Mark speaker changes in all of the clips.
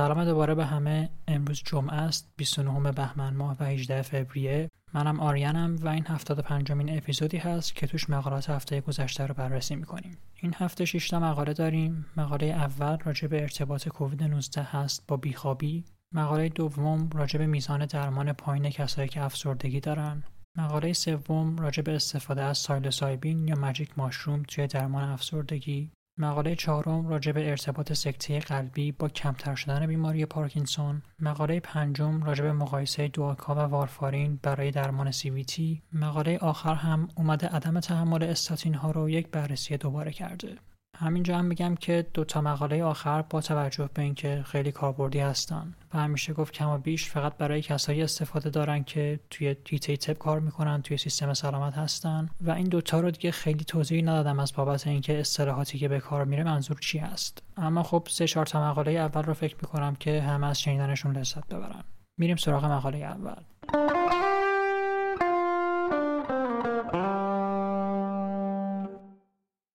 Speaker 1: سلام دوباره به همه. امروز جمعه است 29 بهمن ماه و 18 فوریه. منم آریانم و این 75 مین اپیزودی هست که توش مقالات هفته گذشته رو بررسی می‌کنیم. این هفته 6 تا مقاله داریم. مقاله اول راجع به ارتباط کووید 19 هست با بیخوابی. مقاله دوم راجع به میزان درمان پایین کسایی که افسردگی دارن. مقاله سوم راجع به استفاده از سایلوسایبین یا ماجیک ماشروم توی درمان افسردگی. مقاله چهارم راجع به ارتباط سکته قلبی با کمتر شدن بیماری پارکینسون. مقاله پنجم راجع به مقایسه دواکا و وارفارین برای درمان CVT مقاله آخر هم اومده عدم تحمل استاتین ها رو یک بررسی دوباره کرده. همینجا هم میگم که دو تا مقاله آخر با توجه به اینکه خیلی کاربردی هستن و همیشه گفت کم و بیش فقط برای کسایی استفاده دارن که توی دیتی تپ کار می‌کنن توی سیستم سلامت هستن. و این دوتا رو دیگه خیلی توضیح ندادم از بابت اینکه اصطلاحاتی که به کار میره منظور چی هست اما خب سه چهار تا مقاله اول رو فکر می‌کنم که همه از شنیدنشون لذت ببرن. میریم سراغ مقاله اول.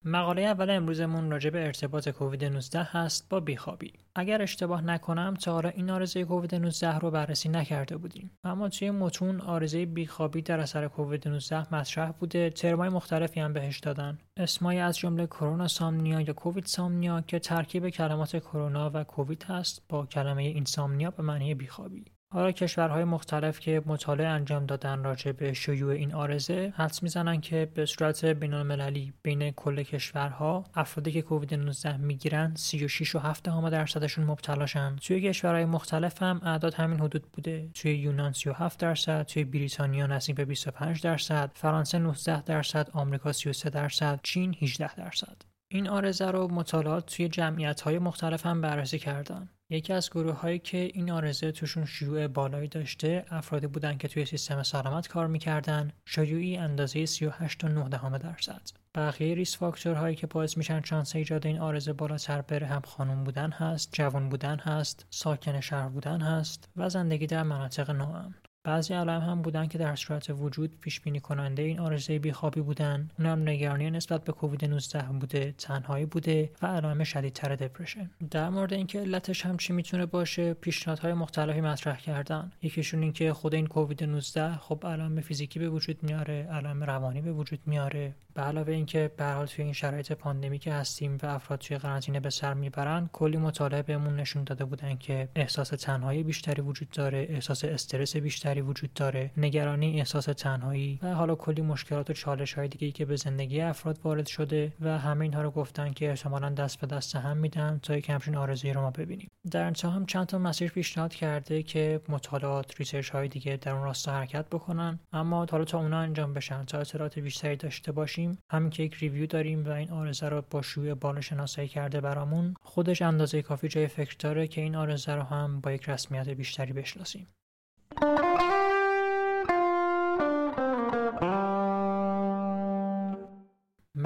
Speaker 1: مقاله اول امروزمون راجع به ارتباط کووید 19 هست با بیخوابی. اگر اشتباه نکنم تا حالا این آرزه کووید 19 رو بررسی نکرده بودیم. اما توی متون آرزه بیخوابی در اثر کووید 19 مطرح بوده، ترمای مختلفی هم بهش دادن. اسمای از جمله کرونا سامنیا یا کووید سامنیا که ترکیب کلمات کرونا و کووید هست با کلمه اینسامنیا به معنی بیخوابی. حالا کشورهای مختلف که مطالعه انجام دادن راجع به شیوع این آرزه حدس می‌زنن که به صورت بینالمللی بین کل کشورها افرادی که کووید 19 می‌گیرن 36 و 7 درصدشون مبتلاشن. توی کشورهای مختلف هم اعداد همین حدود بوده. توی یونان 37 درصد توی بریتانیا نزدیک به 25 درصد فرانسه 19 درصد آمریکا 33 درصد چین 18 درصد. این آرزه رو مطالعات توی جمعیت های مختلف هم بررسی کردن. یکی از گروه هایی که این آرزه توشون شیوع بالایی داشته افرادی بودن که توی سیستم سلامت کار می‌کردن شیوعی اندازه 38.9 درصد. بقیه ریس فاکتورهایی که باعث میشن شانس ایجاد این آرزه بالاتر بره هم خانم بودن هست جوان بودن هست ساکن شهر بودن هست و زندگی در مناطق ناامن بعضی علائم هم بودن که در صورت وجود پیش بینی کننده این آرزه بیخوابی بودن. اونم نگرانی نسبت به کووید 19 بوده تنهایی بوده و علائم شدیدتر دپرشن در مورد اینکه علتش هم چی می‌تونه باشه پیشنهادهای مختلفی مطرح کردن. یکیشون اینکه خود این کووید 19 خب علائم فیزیکی به وجود میاره علائم روانی به وجود میاره. به علاوه اینکه به حال توی این شرایط پاندمی که هستیم و افراد توی قرنطینه به سر می‌برن کلی مطالعه بهمون نشون داده بودن که احساس تنهایی بیشتری وجود داره احساس استرس بیشتری وجود داره. نگرانی احساس تنهایی و حالا کلی مشکلات و چالش های دیگه که به زندگی افراد وارد شده و همه اینها رو گفتن که احتمالا دست به دست هم میدن تا یک همچین آرزویی رو ما ببینیم. در انتها هم چند تا مسیر پیشنهاد کرده که مطالعات research های دیگه در اون راستا حرکت بکنن. اما حالا تا اونا انجام بشن تا اطلاعات بیشتری داشته باشیم همین که یک review داریم و این عارضه رو با شیوع بالا شناسایی کرده برامون خودش اندازه کافی جای فکر داره که این عارضه رو هم با یک رسمیت بیشتری بشناسیم.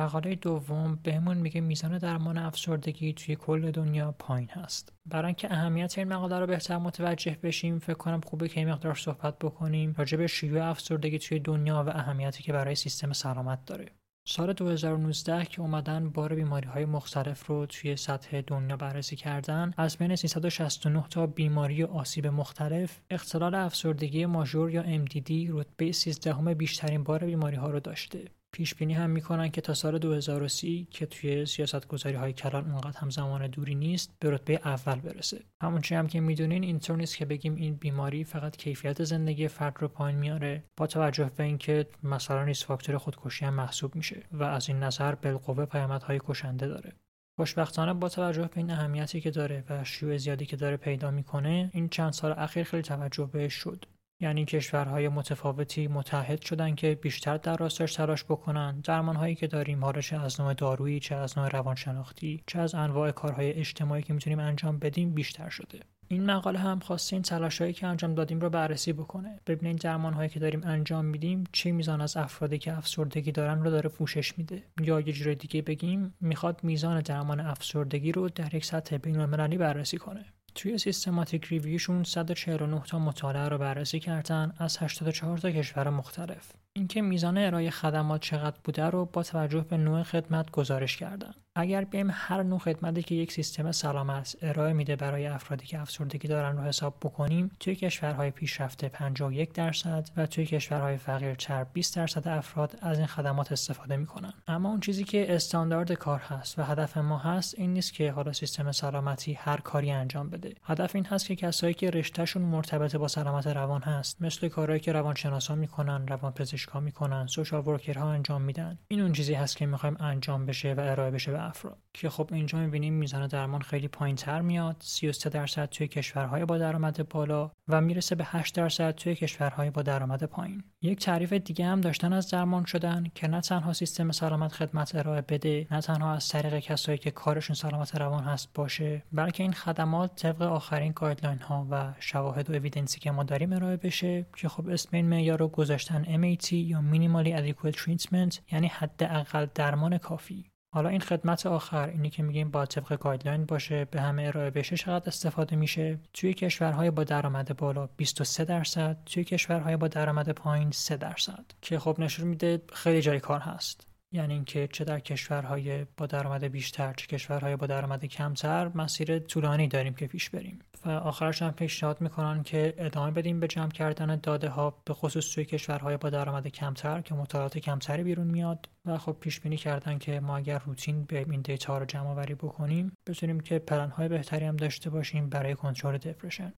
Speaker 1: مقاله دوم بهمون میگه میزان درمان افسردگی توی کل دنیا پایین هست. برای اینکه اهمیت این مقاله رو بهتر متوجه بشیم فکر کنم خوبه که این مقدار صحبت بکنیم راجع به شیوع افسردگی توی دنیا و اهمیتی که برای سیستم سلامت داره. سال 2019 که اومدن بار بیماری های مختلف رو توی سطح دنیا بررسی کردن از بین 369 تا بیماری آسیب مختلف اختلال افسردگی ماژور یا MDD رتبه 13 بیشترین بار بیماری ها رو داشته. پیش بینی هم می‌کنن که تا سال 2030 که توی سیاست گذاری های کلان اونقدر هم زمان دوری نیست به رتبه اول برسه. همونچه هم که می‌دونین اینطور نیست که بگیم این بیماری فقط کیفیت زندگی فرد رو پایین میاره با توجه به اینکه مثلا ریس فاکتور خودکشی هم محسوب میشه و از این نظر بالقوه پیامدهای کشنده داره. خوشبختانه با توجه به این اهمیتی که داره و شیوع زیادی که داره پیدا می‌کنه این چند سال اخیر خیلی توجه بهش شد. یعنی کشورهای متفاوتی متحد شدن که بیشتر در راستش تلاش بکنن. درمانهایی که داریم حالا چه از نوع دارویی چه از نوع روانشناختی چه از انواع کارهای اجتماعی که می‌تونیم انجام بدیم بیشتر شده. این مقاله هم خواسته این تلاشهایی که انجام دادیم رو بررسی بکنه. ببینین درمانهایی که داریم انجام میدیم چه میزان از افرادی که افسردگی دارن رو داره پوشش میده. یا یه جور دیگه بگیم می‌خواد میزان درمان افسردگی رو در یک سطح بینالمللی بررسی کنه. توی سیستماتیک ریویوشون 149 تا مطالعه رو بررسی کردن از 84 تا کشور مختلف. اینکه میزان ارائه خدمات چقدر بوده رو با توجه به نوع خدمت گزارش کردن. اگر بیم هر نوع خدمتی که یک سیستم سلامت ارائه میده برای افرادی که افسردگی دارن رو حساب بکنیم توی کشورهای پیشرفته 51 درصد و توی کشورهای فقیرتر 20 درصد افراد از این خدمات استفاده می‌کنن. اما اون چیزی که استاندارد کار هست و هدف ما هست این نیست که حالا سیستم سلامتی هر کاری انجام بده. هدف این هست که کسایی که رشتهشون مرتبط با سلامت روان هست مثل کارهایی که روانشناسا می‌کنن روانپزشکا می‌کنن سوشال ورکرها انجام میدن. این اون چیزی هست که می‌خوایم انجام بشه و ارائه بشه به افراد که خب اینجا می‌بینیم میزان درمان خیلی پایین تر میاد 33 درصد توی کشورهای با درآمد بالا و می‌رسه به 8 درصد توی کشورهای با درآمد پایین. یک تعریف دیگه هم داشتن از درمان شدن که نه تنها سیستم سلامت خدمت ارائه بده نه تنها از طریق کسایی که کارشون سلامت روان هست باشه بلکه این خدمات طبق آخرین guideline ها و شواهد و evidence ی که ما داریم ارائه بشه که خب اسم این معیار رو گذاشتن MAT یا Minimally Adequate Treatment یعنی حداقل درمان کافی. حالا این خدمت آخر اینی که میگیم با طبق guideline باشه به همه ارائه بشه چقدر استفاده میشه. توی کشورهای با درآمد بالا 23 درصد توی کشورهای با درآمد پایین 3 درصد. که خب نشون میده خیلی جای کار هست. یعنی اینکه چه در کشورهای با درآمد بیشتر چه کشورهای با درآمد کمتر مسیر طولانی داریم که پیش بریم. و آخرش هم پیشنهاد می‌کنن که ادامه بدیم به جمع کردن داده ها به خصوص توی کشورهای با درآمد کمتر که مطالعات کمتری بیرون میاد و خب پیش بینی کردن که ما اگر روتین به این دیتا رو جمع آوری بکنیم بتونیم که پلن های بهتری هم داشته باشیم برای کنترل دپرشن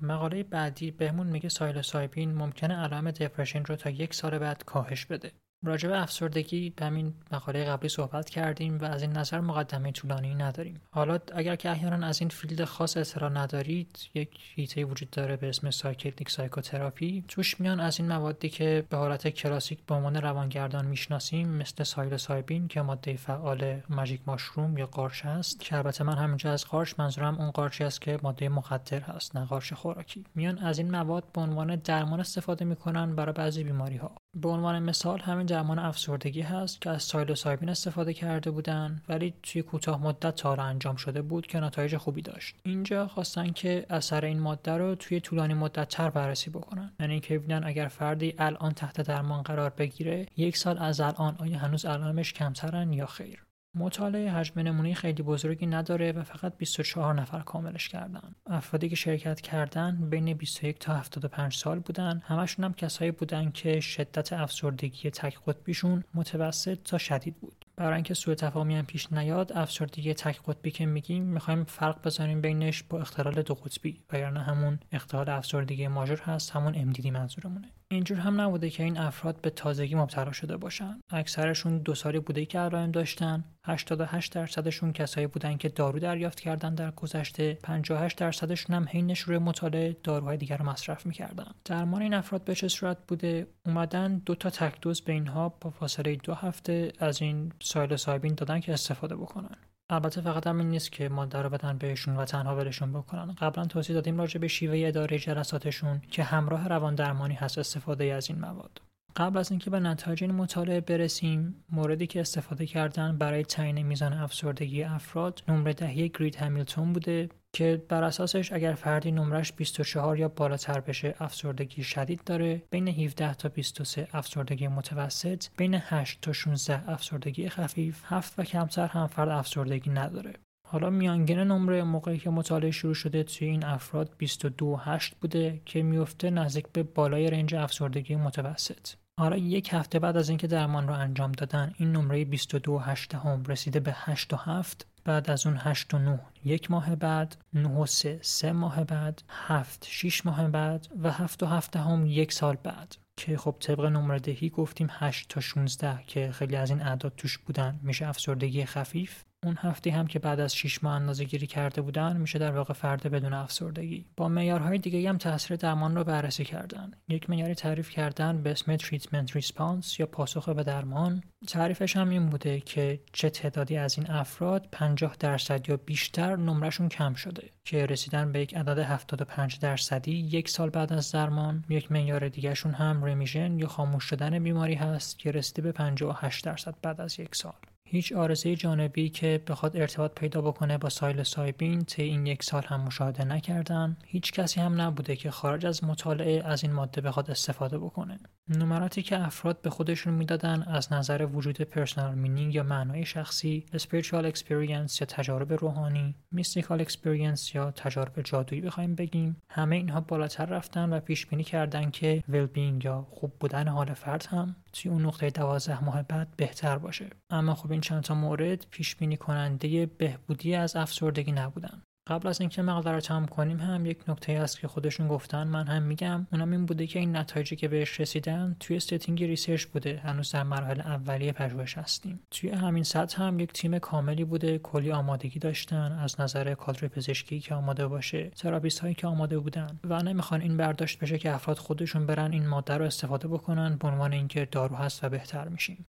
Speaker 1: مقاله بعدی بهمون میگه سایلوسایبین ممکنه علائم دپرشن رو تا یک سال بعد کاهش بده. راجع به افسردگی به همین مقاله قبلی صحبت کردیم و از این نظر مقدمه طولانی نداریم. حالا اگر که احیانا از این field خاص اطلاع ندارید یک حیطه وجود داره به اسم psychedelic psychotherapy. توش میان از این موادی که به حالت کلاسیک به عنوان روانگردان می‌شناسیم مثل psilocybin که ماده فعال magic mushroom یا قارچ است. که البته من همینجا از قارچ منظورم اون قارچی است که ماده مخدر هست نه قارچ خوراکی. میان از این مواد به عنوان درمان استفاده می‌کنن برای بعضی بیماری ها به عنوان مثال همین درمان افسردگی هست که از psilocybin استفاده کرده بودن ولی توی کوتاه مدت تا انجام شده بود که نتایج خوبی داشت. اینجا خواستن که اثر این ماده رو توی طولانی مدت تر بررسی بکنن. یعنی که ببینن اگر فردی الان تحت درمان قرار بگیره یک سال از الان آیا هنوز علائمش کمترن یا خیر. مطالعه حجم نمونه خیلی بزرگی نداره و فقط 24 نفر کاملش کردن. افرادی که شرکت کردن بین 21 تا 75 سال بودن. همشون هم کسایی بودن که شدت افسردگی تک قطبیشون متوسط تا شدید بود. برای اینکه سوء تفاهمی هم پیش نیاد افسردگی تک قطبی که میگیم می‌خوایم فرق بزنیم بینش با اختلال دو قطبی وگرنه همون اختلال افسردگی ماژور هست همون امدیدی منظورمونه اینجور هم نبوده که این افراد به تازگی مبتلا شده باشن. اکثرشون دو سالی بوده که علائم داشتن 88 درصدشون کسایی بودن که دارو دریافت کردن در گذشته 58 درصدشون هم حین شروع مطالعه داروهای دیگر رو مصرف می‌کردن. درمان این افراد به چه صورت بوده؟ اومدن دو تا تک دوز به اینها با فاصله دو هفته از این سایلوسایبین دادن که استفاده بکنن. البته فقط همین نیست که ماده رو بدن بهشون و تنها ولشون بکنن. قبلا توضیح دادیم راجع به شیوه اداره جلساتشون که همراه روان درمانی هست استفاده از این مواد. قبل از اینکه به نتایج این مطالعه برسیم موردی که استفاده کردن برای تعیین میزان افسردگی افراد نمره دهی گرید همیلتون بوده. که بر اساسش اگر فردی نمرش 24 یا بالاتر بشه افسردگی شدید داره. بین 17 تا 23 افسردگی متوسط. بین 8 تا 16 افسردگی خفیف. 7 و کمتر هم فرد افسردگی نداره. حالا میانگین نمره موقعی که مطالعه شروع شده توی این افراد 22.8 بوده که میفته نزدیک به بالای رنج افسردگی متوسط. حالا یک هفته بعد از اینکه درمان رو انجام دادن این نمره 22.8 هم رسیده به 8 و 7 بعد از اون 8 و 9 یک ماه بعد 9 و 3 سه ماه بعد 7 6 ماه بعد و 7 و 7 هم یک سال بعد. که خب طبق نمره دهی گفتیم 8 تا 16 که خیلی از این اعداد توش بودن. میشه افسردگی خفیف. اون هفته هم که بعد از 6 ماه اندازه گیری کرده بودن میشه در واقع فرد بدون افسردگی. با معیارهای دیگه هم تاثیر درمان رو بررسی کردن. یک معیاری تعریف کردن به اسم treatment response یا پاسخ به درمان. تعریفش هم این بوده که چه تعدادی از این افراد 50 درصد یا بیشتر نمرشون کم شده که رسیدن به یک عدد 75 درصدی یک سال بعد از درمان. یک معیار دیگهشون هم remission یا خاموش شدن بیماری هست که رسیده به 58 درصد بعد از یک سال. هیچ عارضه جانبی که بخواد ارتباط پیدا بکنه با psilocybin طی این یک سال هم مشاهده نکردن. هیچ کسی هم نبوده که خارج از مطالعه از این ماده بخواد استفاده بکنه. نمراتی که افراد به خودشون می‌دادن از نظر وجود personal meaning یا معنای شخصی spiritual experience یا تجارب روحانی mystical experience یا تجارب جادویی بخوایم بگیم. همه اینها بالاتر رفتن و پیش بینی کردن که well-being یا خوب بودن حال فرد هم. توی اون نقطه دوازده ماه بعد بهتر باشه. اما خب این چند تا مورد پیش بینی کننده بهبودی از افسردگی نبودن. قبل از اینکه مقاله رو تمام کنیم هم یک نکته هست که خودشون گفتن. من هم میگم اونم این بوده که این نتایجی که بهش رسیدن توی setting research بوده. هنوز در مراحل اولیه پژوهش هستیم. توی همین سطح هم یک تیم کاملی بوده. کلی آمادگی داشتن. از نظر کادر پزشکی که آماده باشه. therapist هایی که آماده بودن. و نمی‌خوان این برداشت بشه که افراد خودشون برن این ماده رو استفاده بکنن به عنوان اینکه دارو هست و بهتر میشیم.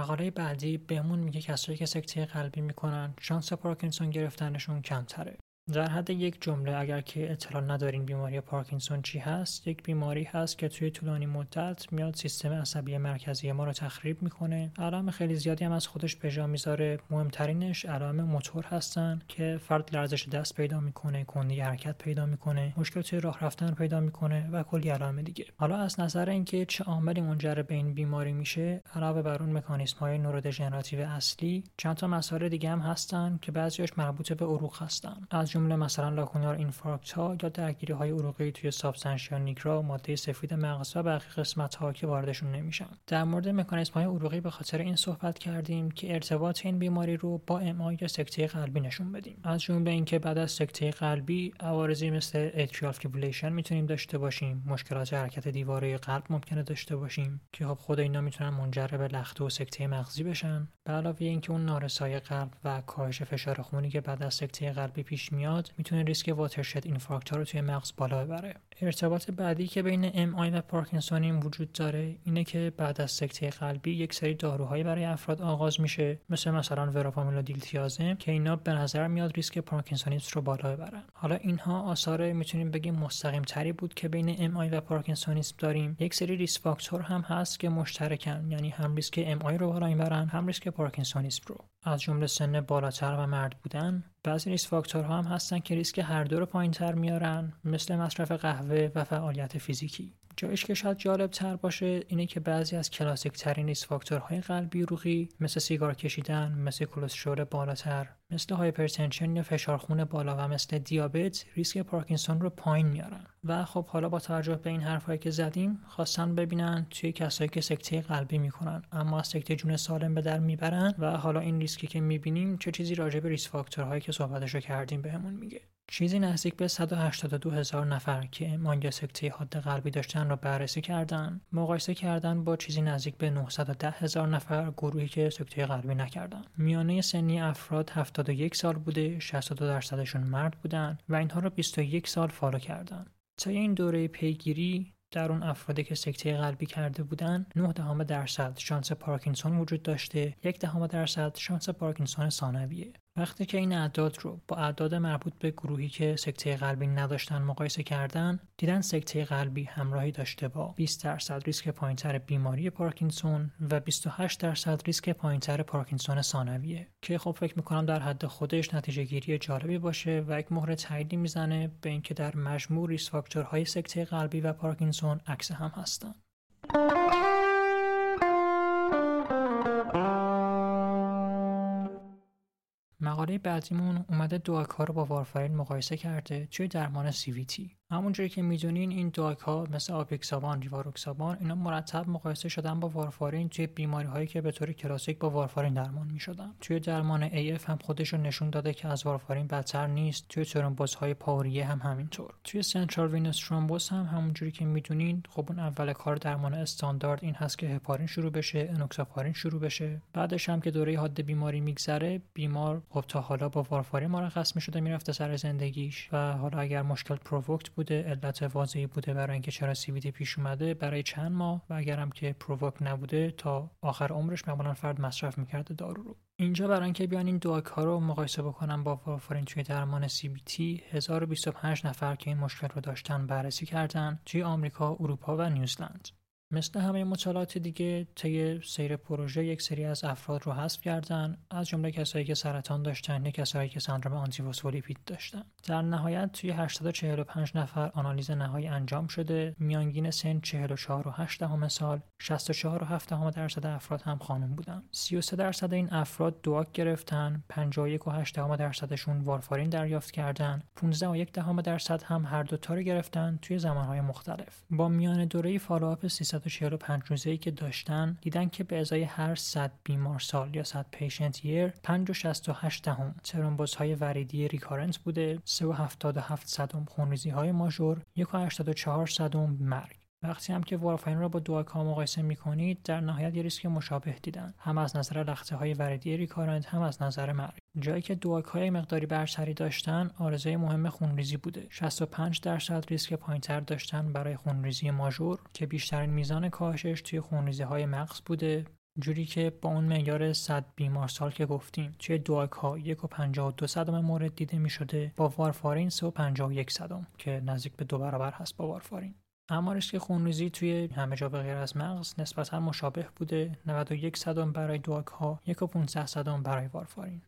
Speaker 1: مقاله بعدی بهمون میگه کسایی که سکته قلبی می‌کنن شانس پارکینسون گرفتنشون کمتره. در حد یک جمله اگر که اطلاع ندارین بیماری پارکینسون چی هست یک بیماری هست که توی طولانی مدت میاد سیستم عصبی مرکزی ما رو تخریب می‌کنه. علائم خیلی زیادی هم از خودش به جا می‌ذاره. مهمترینش علائم موتور هستن که فرد لرزش دست پیدا می‌کنه کندی حرکت پیدا می‌کنه مشکل توی راه رفتن پیدا می‌کنه و کلی علائم دیگه. حالا از نظر اینکه چه عاملی منجر به این بیماری میشه علاوه بر اون مکانیسم های neurodegenerative اصلی چند تا مسائل دیگه هم هستن که بعضیاش مربوط به عروق هستن. از جمله مثلا lacunar infarct ها یا درگیری های عروقی توی substantia nigra ماده سفید مغز و بقیه قسمت ها که واردشون نمیشن. در مورد مکانیزم های عروقی به خاطر این صحبت کردیم که ارتباط این بیماری رو با MI یا سکته قلبی نشون بدیم. از جمله اینکه بعد از سکته قلبی عوارضی مثل atrial fibrillation می‌تونیم داشته باشیم مشکلات حرکت دیواره قلب ممکنه داشته باشیم که خب خود اینا می‌تونن منجر به لخته و سکته مغزی بشن. به علاوه اینکه اون نارسایی قلب و کاهش فشار خونی که بعد از سکته قلبی پیش میاد می‌تونه ریسک watershed infarct ها رو توی مغز بالا ببره. ارتباط بعدی که بین MI و پارکینسونی وجود داره اینه که بعد از سکته قلبی یک سری داروهایی برای افراد آغاز میشه مثل مثلا وراپامیل دیلتیازم که اینا به نظر میاد ریسک پارکینسونیسم رو بالا ببرن. حالا اینها آثار می‌تونیم بگیم مستقیم تری بود که بین MI و پارکینسونیسم داریم. یک سری ریسک فاکتور هم هست که مشترکن یعنی هم ریسک MI رو بالا می‌برن هم ریسک پارکینسونیسم رو. از جمله سن بالاتر و مرد بودن بعضی ریسک فاکتورها هم هستن که ریسک هر دو رو پایینتر میارن مثل مصرف قهوه و فعالیت فیزیکی. جایش که شاید جالب تر باشه اینه که بعضی از کلاسیک ترین ریسک فاکتورهای قلبی عروقی مثل سیگار کشیدن مثل کلسترول بالاتر مثل hypertension یا فشار خون بالا و مثل دیابت ریسک پارکینسون رو پایین میارن. و خب حالا با توجه به این حرفایی که زدیم خواستن ببینن توی کسایی که سکته قلبی می‌کنن. اما از سکته جون سالم به در می‌برن و حالا این ریسکی که می‌بینیم چه چیزی راجع به ریسک فاکتورهایی که صحبتشو کردیم بهمون میگه. چیزی نزدیک به 182 هزار نفر که مانگ سکته حاد قلبی داشتن را بررسی کردن مقایسه کردن با چیزی نزدیک به 910 هزار نفر گروهی که سکته قلبی نکردن. میانه سنی افراد 71 سال بوده 62 درصدشون مرد بودن و اینها را 21 سال follow کردن. طی این دوره پیگیری در اون افرادی که سکته قلبی کرده بودن 9 دهم درصد شانس پارکینسون وجود داشته یک دهم درصد شانس پارکینسون ثانویه. وقتی که این اعداد رو با اعداد مربوط به گروهی که سکته قلبی نداشتن مقایسه کردن دیدن سکته قلبی همراهی داشته با 20 درصد ریسک پایینتر بیماری پارکینسون و 28 درصد ریسک پایینتر پارکینسون ثانویه که خب فکر می‌کنم در حد خودش نتیجه گیری جالبی باشه و یک مهر تاییدی می‌زنه به اینکه در مجموع ریسک فاکتورهای سکته قلبی و پارکینسون عکس هم هستن. مقاله بعدیمون اومده DOAC رو با وارفرین مقایسه کرده توی درمان CVT همونجوری که می‌دونین این DOAC ها مثل آپیکسابان ریواروکسابان اینا مرتب مقایسه شدن با وارفارین توی بیماری هایی که به طور کلاسیک با وارفارین درمان می‌شدن. توی درمان AF هم خودش رو نشون داده که از وارفارین بدتر نیست توی ترومبوز های پا و ریه هم همینطور. توی cerebral venous thrombosis هم همونجوری که می‌دونین خب اون اول کار درمان استاندارد این هست که هپارین شروع بشه انوکساپارین شروع بشه. بعدش هم که دوره حاد بیماری میگذره بیمار خب تا حالا با وارفارین مرخص می‌شده می‌رفته سر زندگیش. و حالا اگر مشکل provoked بوده علت واضحی بوده برای اینکه چرا CVT پیش اومده برای چند ماه و اگرم که provoked نبوده تا آخر عمرش معمولا فرد مصرف می‌کرده دارو رو اینجا برای اینکه بیان این دو ها رو مقایسه بکنم با وارفارین توی درمان CBT 1025 نفر که این مشکل رو داشتن بررسی کردن توی آمریکا، اروپا و نیوزلند. مثل همه مطالعات دیگه طی سیر پروژه یک سری از افراد رو حذف کردن از جمله کسایی که سرطان داشتن یا کسایی که سندرم آنتیفوسفولیپید داشتن. در نهایت توی 845 نفر آنالیز نهایی انجام شده. میانگین سن 44 و 8 دهم سال 64 و 7 دهم درصد افراد هم خانم بودن. 33 درصد این افراد دواک گرفتن 51 و 8 دهم درصدشون وارفارین دریافت کردن 15 و 1 دهم درصد هم هر دو تا رو گرفتن توی زمانهای مختلف. با میانه دوره follow-up 145 روزه‌ای که داشتن دیدن که به ازای هر 100 بیمار سال یا 100 patient year 5 و 68 دهم ترومبوز های وریدی recurrent بوده 3 و 77 صدم خونریزی های major 1 و 84 صدم مرگ. وقتی هم که وارفرین را با DOAC ها مقایسه می‌کنید در نهایت یه ریسک مشابه دیدن. هم از نظر لخته های وریدی recurrent هم از نظر مرگ جایی که های مقداری برتری داشتن آرزوی مهم خونریزی بوده. 65 درصد ریسک پایینتر داشتن برای خونریزی ماژور که بیشترین میزان کاهشش توی خونریزی های مغز بوده. جوری که با اون معیار 100 بیمار سال که گفتیم توی دواک ها 1.52 صدم مورد دیده می شده با وارفارین 3.51 صدم که نزدیک به دو برابر هست با وارفارین اما ریسک خونریزی توی همه جا به غیر از مغز نسبتا مشابه بوده 91 صدم برای دواک ها 1.15 صدم برای وارفارین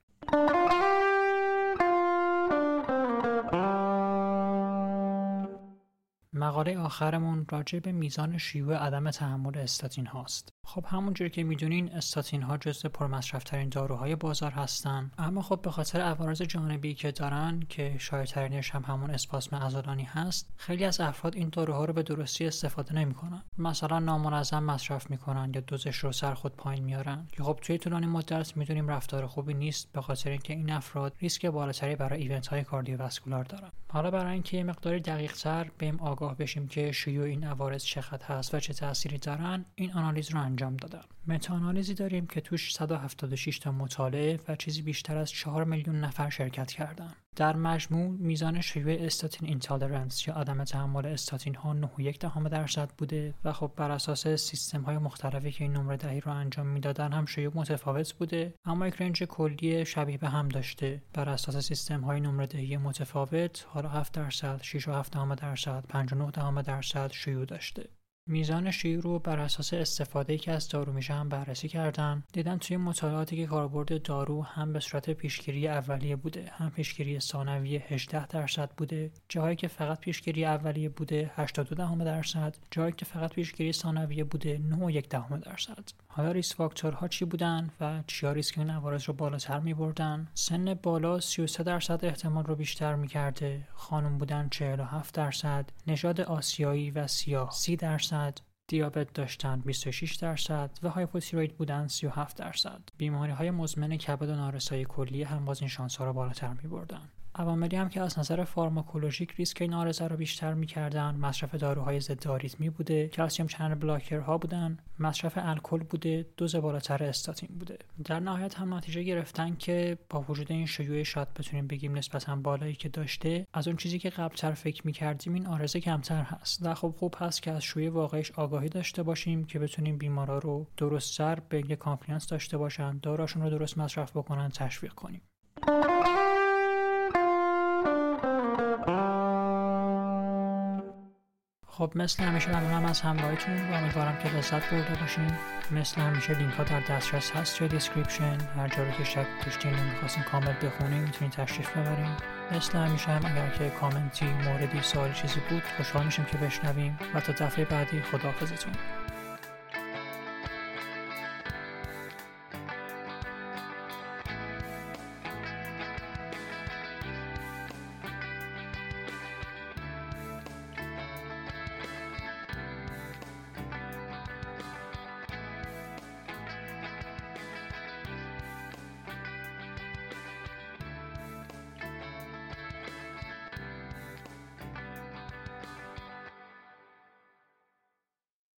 Speaker 1: مقاله آخرمون راجع به میزان شیوع عدم تحمل استاتین هاست. خب همونجور که می‌دونین استاتین ها جزو پرمصرفترین داروهای بازار هستن. اما خب به خاطر عوارض جانبی که دارن که شایع هم همون اسپاسم عضلانی هست خیلی از افراد این داروها رو به درستی استفاده نمی‌کنن. مثلا نامنظم مصرف می‌کنن یا دوزش رو سر خود پایین میارن. که خب توی طولانی مدت می‌دونیم رفتار خوبی نیست به خاطر اینکه این افراد ریسک بالاتری برای ایونت های کاردیوواسکولار دارن. حالا برای اینکه یه مقداری دقیق تر بهم آگاه بشیم که شیوع این عوارض چقدر هست و چه تأثیری دارن این آنالیز رو انجام دادن متاانالیزی داریم که توش 176 تا مطالعه و چیزی بیشتر از 4 میلیون نفر شرکت کردن. در مجموع میزان شیوع statin intolerance یا عدم تحمل استاتین ها 9.1 دهم درصد بوده و خب بر اساس سیستم های مختلفی که این نمره دهی رو انجام می‌دادن هم شیوع متفاوت بوده اما یک range کلی شبیه به هم داشته. بر اساس سیستم های نمره دهی متفاوت حالا 7 درصد 6 و 7 دهم درصد 5.9 دهم درصد شیوع داشته. میزان شیوع رو بر اساس استفاده که از دارو میشه هم بررسی کردن. دیدن توی مطالعاتی که کاربرد دارو هم به صورت پیشگیری اولیه بوده هم پیشگیری ثانویه 18 درصد بوده جاهایی که فقط پیشگیری اولیه بوده 82 دهم درصد جاهایی که فقط پیشگیری ثانویه بوده 9 دهم درصد. حالا risk factor ها چی بودن و چیا ریسک این عوارض رو بالاتر می بردن سن بالا 33 درصد احتمال رو بیشتر می کرده خانم بودن 47 درصد. نژاد آسیایی و سیاه 30 درصد. دیابت داشتن 26 درصد و hypothyroid بودن 37 درصد. بیماری های مزمن کبد و نارسایی کلیه هم باز این شانس ها رو بالاتر می بردن عواملی هم که از نظر فارماکولوژیک ریسک این عارضه رو بیشتر می‌کردن مصرف داروهای ضد آریتمی بوده calcium channel blocker ها بودن مصرف الکل بوده دوز بالاتر استاتین بوده. در نهایت هم نتیجه گرفتن که با وجود این شیوع شاید بتونیم بگیم نسبتا بالایی که داشته از اون چیزی که قبلتر فکر می‌کردیم این عارضه کمتر هست. و خب خوب هست که از شیوع واقعیش آگاهی داشته باشیم که بتونیم بیمارا رو درستتر به یک compliance داشته باشن داروهاشون رو درست مصرف بکنن تشویق کنیم. خب مثل همیشه ممنونم از همراهیتون و امیدوارم که لذت برده باشین. مثل همیشه لینک ها در دسترس هست توی description هر جا که شک داشتین و می‌خواستین کامل بخونین می‌تونین تشریف ببرین. مثل همیشه هم اگر که کامنتی موردی سوالی چیزی بود خوشحال میشیم که بشنویم. و تا دفعه بعدی خداحافظتون.